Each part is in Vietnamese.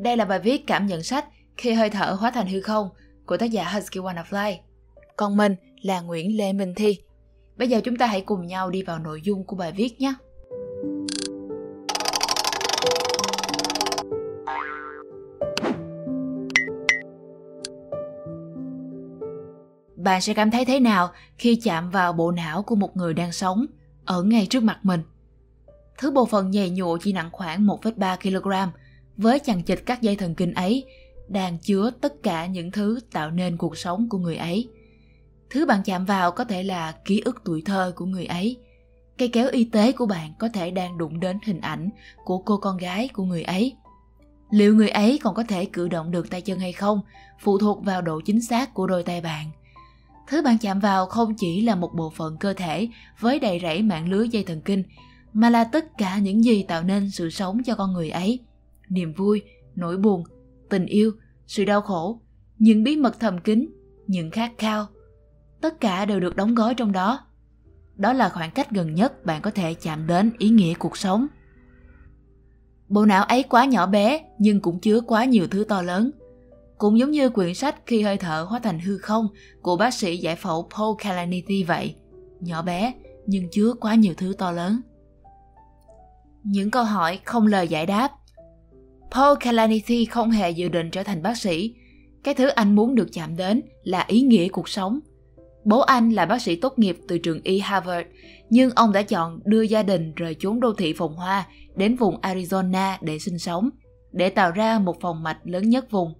Đây là bài viết cảm nhận sách Khi hơi thở hóa thành hư không của tác giả Husky Wanna Còn mình là Nguyễn Lê Minh Thi. Bây giờ chúng ta hãy cùng nhau đi vào nội dung của bài viết nhé. Bạn sẽ cảm thấy thế nào khi chạm vào bộ não của một người đang sống ở ngay trước mặt mình? Thứ bộ phận nhầy nhụa chỉ nặng khoảng 1,3 kg với chằng chịt các dây thần kinh ấy đang chứa tất cả những thứ tạo nên cuộc sống của người ấy. Thứ bạn chạm vào có thể là ký ức tuổi thơ của người ấy. Cây kéo y tế của bạn có thể đang đụng đến hình ảnh của cô con gái của người ấy. Liệu người ấy còn có thể cử động được tay chân hay không phụ thuộc vào độ chính xác của đôi tay bạn. Thứ bạn chạm vào không chỉ là một bộ phận cơ thể với đầy rẫy mạng lưới dây thần kinh, mà là tất cả những gì tạo nên sự sống cho con người ấy. Niềm vui, nỗi buồn, tình yêu, sự đau khổ, những bí mật thầm kín, những khát khao. Tất cả đều được đóng gói trong đó. Đó là khoảng cách gần nhất bạn có thể chạm đến ý nghĩa cuộc sống. Bộ não ấy quá nhỏ bé nhưng cũng chứa quá nhiều thứ to lớn. Cũng giống như quyển sách Khi hơi thở hóa thành hư không của bác sĩ giải phẫu Paul Kalanithi vậy. Nhỏ bé nhưng chứa quá nhiều thứ to lớn. Những câu hỏi không lời giải đáp. Paul Kalanithi không hề dự định trở thành bác sĩ. Cái thứ anh muốn được chạm đến là ý nghĩa cuộc sống. Bố anh là bác sĩ tốt nghiệp từ trường y Harvard, nhưng ông đã chọn đưa gia đình rời chốn đô thị phồn hoa đến vùng Arizona để sinh sống, để tạo ra một phòng mạch lớn nhất vùng.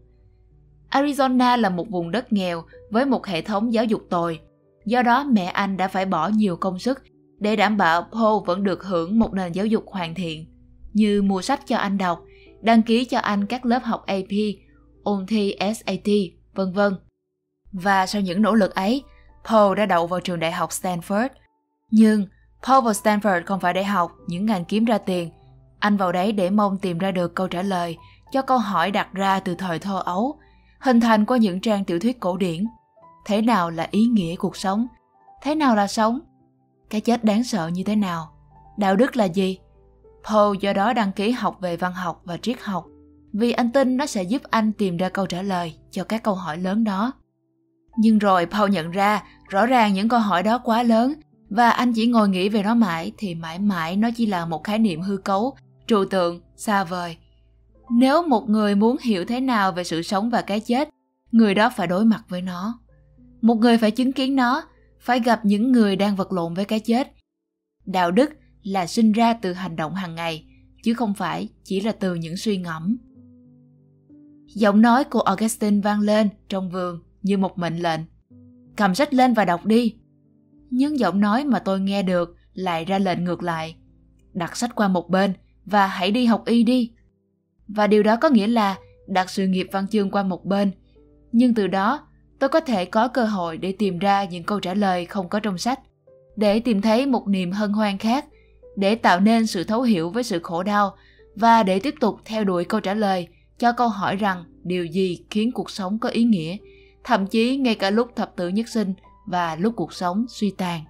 Arizona là một vùng đất nghèo với một hệ thống giáo dục tồi. Do đó mẹ anh đã phải bỏ nhiều công sức để đảm bảo Paul vẫn được hưởng một nền giáo dục hoàn thiện, như mua sách cho anh đọc, đăng ký cho anh các lớp học AP, ôn thi SAT, vân vân. Và sau những nỗ lực ấy, Paul đã đậu vào trường đại học Stanford. Nhưng Paul vào Stanford không phải để học những ngành kiếm ra tiền. Anh vào đấy để mong tìm ra được câu trả lời cho câu hỏi đặt ra từ thời thơ ấu hình thành qua những trang tiểu thuyết cổ điển. Thế nào là ý nghĩa cuộc sống? Thế nào là sống? Cái chết đáng sợ như thế nào? Đạo đức là gì? Paul do đó đăng ký học về văn học và triết học vì anh tin nó sẽ giúp anh tìm ra câu trả lời cho các câu hỏi lớn đó. Nhưng rồi Paul nhận ra rõ ràng những câu hỏi đó quá lớn và anh chỉ ngồi nghĩ về nó mãi thì mãi mãi nó chỉ là một khái niệm hư cấu, trừu tượng, xa vời. Nếu một người muốn hiểu thế nào về sự sống và cái chết người đó phải đối mặt với nó. Một người phải chứng kiến nó phải gặp những người đang vật lộn với cái chết. Đạo đức là sinh ra từ hành động hàng ngày, chứ không phải chỉ là từ những suy ngẫm. Giọng nói của augustine vang lên trong vườn như một mệnh lệnh. Cầm sách lên và đọc đi. Nhưng giọng nói mà tôi nghe được lại ra lệnh ngược lại. Đặt sách qua một bên và hãy đi học y đi. Và điều đó có nghĩa là đặt sự nghiệp văn chương qua một bên. Nhưng từ đó, tôi có thể có cơ hội để tìm ra những câu trả lời không có trong sách, để tìm thấy một niềm hân hoan khác để tạo nên sự thấu hiểu với sự khổ đau và để tiếp tục theo đuổi câu trả lời cho câu hỏi rằng điều gì khiến cuộc sống có ý nghĩa thậm chí ngay cả lúc thập tử nhất sinh và lúc cuộc sống suy tàn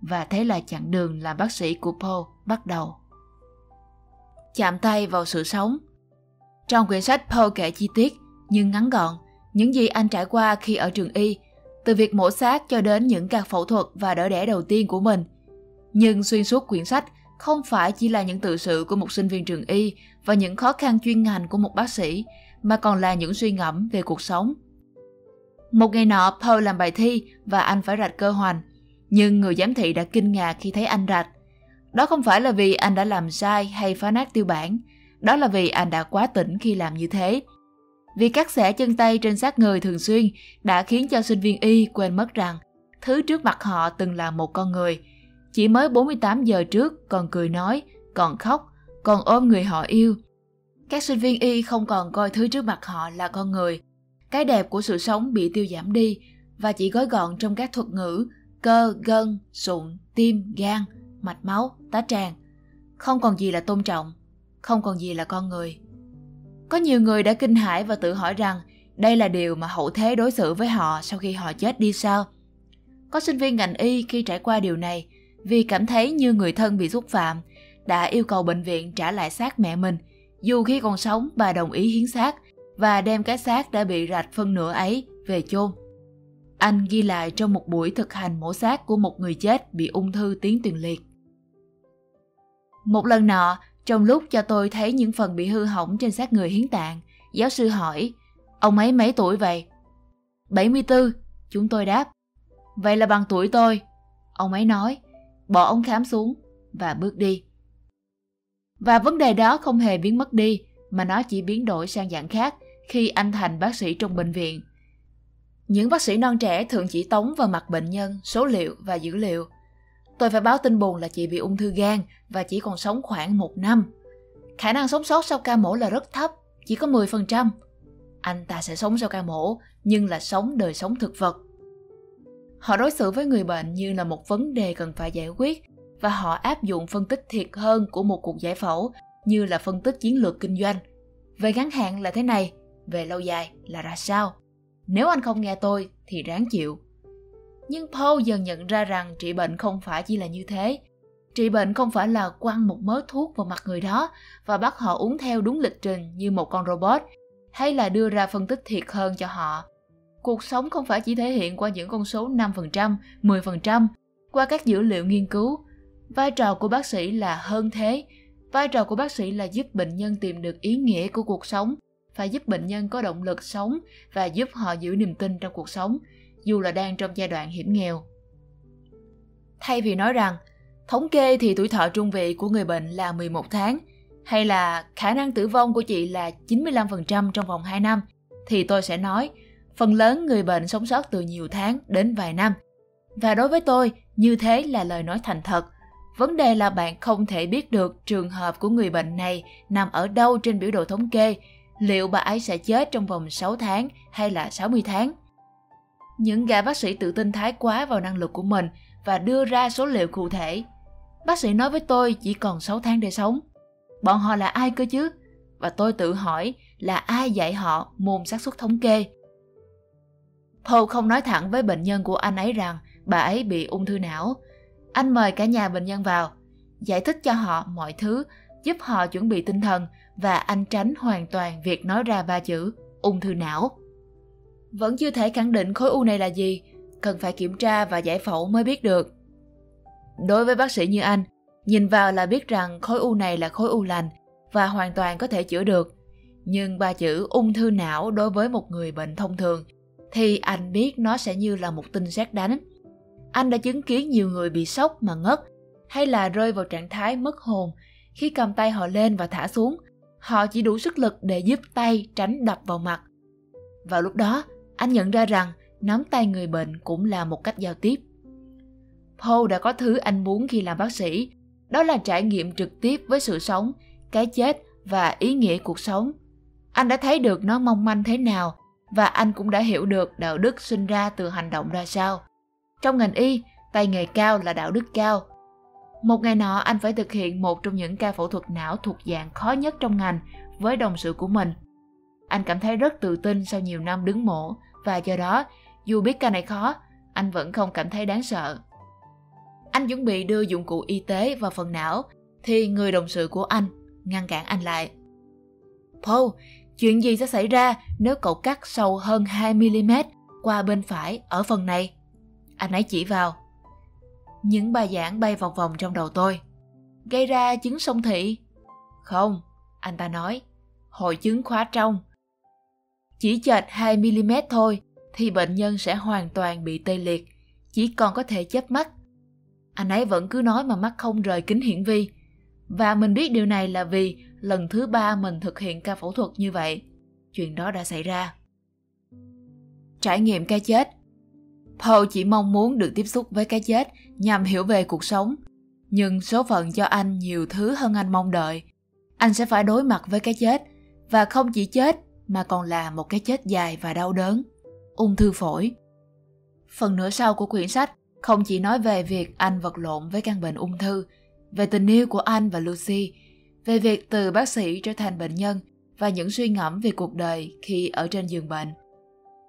và thế là chặng đường làm bác sĩ của Paul bắt đầu chạm tay vào sự sống. Trong quyển sách Paul kể chi tiết nhưng ngắn gọn những gì anh trải qua khi ở trường y, từ việc mổ xác cho đến những ca phẫu thuật và đỡ đẻ đầu tiên của mình. Nhưng xuyên suốt quyển sách không phải chỉ là những tự sự của một sinh viên trường y và những khó khăn chuyên ngành của một bác sĩ, mà còn là những suy ngẫm về cuộc sống. Một ngày nọ, Paul làm bài thi và anh phải rạch cơ hoành. Nhưng người giám thị đã kinh ngạc khi thấy anh rạch đó không phải là vì anh đã làm sai hay phá nát tiêu bản, đó là vì anh đã quá tỉnh khi làm như thế. Vì cắt xẻ chân tay trên xác người thường xuyên đã khiến cho sinh viên y quên mất rằng thứ trước mặt họ từng là một con người. Chỉ mới 48 giờ trước còn cười nói, còn khóc, còn ôm người họ yêu. Các sinh viên y không còn coi thứ trước mặt họ là con người. Cái đẹp của sự sống bị tiêu giảm đi và chỉ gói gọn trong các thuật ngữ cơ, gân, sụn, tim, gan – mạch máu, tá tràng. Không còn gì là tôn trọng, không còn gì là con người. Có nhiều người đã kinh hãi và tự hỏi rằng đây là điều mà hậu thế đối xử với họ sau khi họ chết đi sao. Có sinh viên ngành y khi trải qua điều này vì cảm thấy như người thân bị xúc phạm, đã yêu cầu bệnh viện trả lại xác mẹ mình, Dù khi còn sống, bà đồng ý hiến xác và đem cái xác đã bị rạch phân nửa ấy về chôn. Anh ghi lại trong một buổi thực hành mổ xác của một người chết bị ung thư tuyến tiền liệt. Một lần nọ, trong lúc cho tôi thấy những phần bị hư hỏng trên xác người hiến tạng, giáo sư hỏi, ông ấy mấy tuổi vậy? 74, chúng tôi đáp. Vậy là bằng tuổi tôi. Ông ấy nói, bỏ ống khám xuống và bước đi. Và vấn đề đó không hề biến mất đi, mà nó chỉ biến đổi sang dạng khác khi anh thành bác sĩ trong bệnh viện. Những bác sĩ non trẻ thường chỉ tống vào mặt bệnh nhân số liệu và dữ liệu. Tôi phải báo tin buồn là chị bị ung thư gan và chỉ còn sống khoảng một năm. Khả năng sống sót sau ca mổ là rất thấp, chỉ có 10%. Anh ta sẽ sống sau ca mổ, nhưng là sống đời sống thực vật. Họ đối xử với người bệnh như là một vấn đề cần phải giải quyết và họ áp dụng phân tích thiệt hơn của một cuộc giải phẫu như là phân tích chiến lược kinh doanh. Về ngắn hạn là thế này, về lâu dài là ra sao? Nếu anh không nghe tôi thì ráng chịu. Nhưng Paul dần nhận ra rằng trị bệnh không phải chỉ là như thế. Trị bệnh không phải là quăng một mớ thuốc vào mặt người đó và bắt họ uống theo đúng lịch trình như một con robot hay là đưa ra phân tích thiệt hơn cho họ. Cuộc sống không phải chỉ thể hiện qua những con số 5%, 10%, qua các dữ liệu nghiên cứu. Vai trò của bác sĩ là hơn thế. Vai trò của bác sĩ là giúp bệnh nhân tìm được ý nghĩa của cuộc sống, phải giúp bệnh nhân có động lực sống và giúp họ giữ niềm tin trong cuộc sống, dù là đang trong giai đoạn hiểm nghèo. Thay vì nói rằng, thống kê thì tuổi thọ trung vị của người bệnh là 11 tháng, hay là khả năng tử vong của chị là 95% trong vòng 2 năm, thì tôi sẽ nói phần lớn người bệnh sống sót từ nhiều tháng đến vài năm. Và đối với tôi, như thế là lời nói thành thật. Vấn đề là bạn không thể biết được trường hợp của người bệnh này nằm ở đâu trên biểu đồ thống kê, liệu bà ấy sẽ chết trong vòng 6 tháng hay là 60 tháng. Những gã bác sĩ tự tin thái quá vào năng lực của mình và đưa ra số liệu cụ thể. Bác sĩ nói với tôi chỉ còn 6 tháng để sống. Bọn họ là ai cơ chứ? Và tôi tự hỏi là ai dạy họ môn xác suất thống kê. Paul không nói thẳng với bệnh nhân của anh ấy rằng bà ấy bị ung thư não. Anh mời cả nhà bệnh nhân vào, giải thích cho họ mọi thứ, giúp họ chuẩn bị tinh thần và anh tránh hoàn toàn việc nói ra ba chữ ung thư não. Vẫn chưa thể khẳng định khối u này là gì, cần phải kiểm tra và giải phẫu mới biết được. Đối với bác sĩ như anh, nhìn vào là biết rằng khối u này là khối u lành và hoàn toàn có thể chữa được. Nhưng ba chữ ung thư não đối với một người bệnh thông thường thì anh biết nó sẽ như là một tinh sét đánh. Anh đã chứng kiến nhiều người bị sốc mà ngất hay là rơi vào trạng thái mất hồn khi cầm tay họ lên và thả xuống. Họ chỉ đủ sức lực để giúp tay tránh đập vào mặt. Vào lúc đó, anh nhận ra rằng nắm tay người bệnh cũng là một cách giao tiếp. Paul đã có thứ anh muốn khi làm bác sĩ, đó là trải nghiệm trực tiếp với sự sống, cái chết và ý nghĩa cuộc sống. Anh đã thấy được nó mong manh thế nào và anh cũng đã hiểu được đạo đức sinh ra từ hành động ra sao. Trong ngành y, tay nghề cao là đạo đức cao. Một ngày nọ anh phải thực hiện một trong những ca phẫu thuật não thuộc dạng khó nhất trong ngành với đồng sự của mình. Anh cảm thấy rất tự tin sau nhiều năm đứng mổ và do đó, dù biết ca này khó, anh vẫn không cảm thấy đáng sợ. Anh chuẩn bị đưa dụng cụ y tế vào phần não thì người đồng sự của anh ngăn cản anh lại. Paul, chuyện gì sẽ xảy ra nếu cậu cắt sâu hơn 2mm qua bên phải ở phần này? Anh ấy chỉ vào. Những bài giảng bay vòng vòng trong đầu tôi. Gây ra chứng sông thị? Không, anh ta nói. Hội chứng khóa trong. Chỉ chệch 2mm thôi thì bệnh nhân sẽ hoàn toàn bị tê liệt, chỉ còn có thể chớp mắt. Anh ấy vẫn cứ nói mà mắt không rời kính hiển vi. Và mình biết điều này là vì lần thứ ba mình thực hiện ca phẫu thuật như vậy. Chuyện đó đã xảy ra. Trải nghiệm cái chết Paul chỉ mong muốn được tiếp xúc với cái chết nhằm hiểu về cuộc sống. Nhưng số phận cho anh nhiều thứ hơn anh mong đợi. Anh sẽ phải đối mặt với cái chết và không chỉ chết mà còn là một cái chết dài và đau đớn. Ung thư phổi. Phần nửa sau của quyển sách không chỉ nói về việc anh vật lộn với căn bệnh ung thư, về tình yêu của anh và Lucy, về việc từ bác sĩ trở thành bệnh nhân và những suy ngẫm về cuộc đời khi ở trên giường bệnh.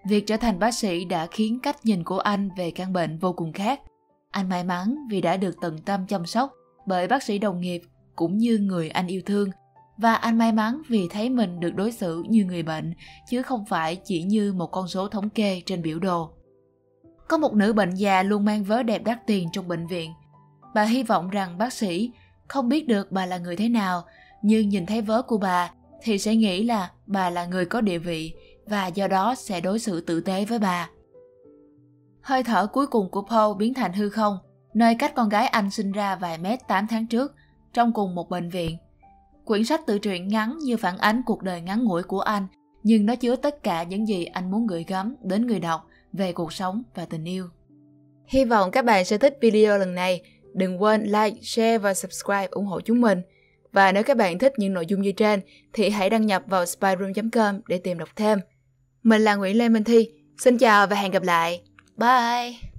Việc trở thành bác sĩ đã khiến cách nhìn của anh về căn bệnh vô cùng khác. Anh may mắn vì đã được tận tâm chăm sóc bởi bác sĩ đồng nghiệp cũng như người anh yêu thương và anh may mắn vì thấy mình được đối xử như người bệnh, chứ không phải chỉ như một con số thống kê trên biểu đồ. Có một nữ bệnh già luôn mang vớ đẹp đắt tiền trong bệnh viện. Bà hy vọng rằng bác sĩ không biết được bà là người thế nào, nhưng nhìn thấy vớ của bà thì sẽ nghĩ là bà là người có địa vị và do đó sẽ đối xử tử tế với bà. Hơi thở cuối cùng của Paul biến thành hư không, nơi cách con gái anh sinh ra vài mét 8 tháng trước, trong cùng một bệnh viện. Quyển sách tự truyện ngắn như phản ánh cuộc đời ngắn ngủi của anh, nhưng nó chứa tất cả những gì anh muốn gửi gắm đến người đọc về cuộc sống và tình yêu. Hy vọng các bạn sẽ thích video lần này. Đừng quên like, share và subscribe ủng hộ chúng mình. Và nếu các bạn thích những nội dung như trên thì hãy đăng nhập vào spyroom.com để tìm đọc thêm. Mình là Nguyễn Lê Minh Thi. Xin chào và hẹn gặp lại. Bye!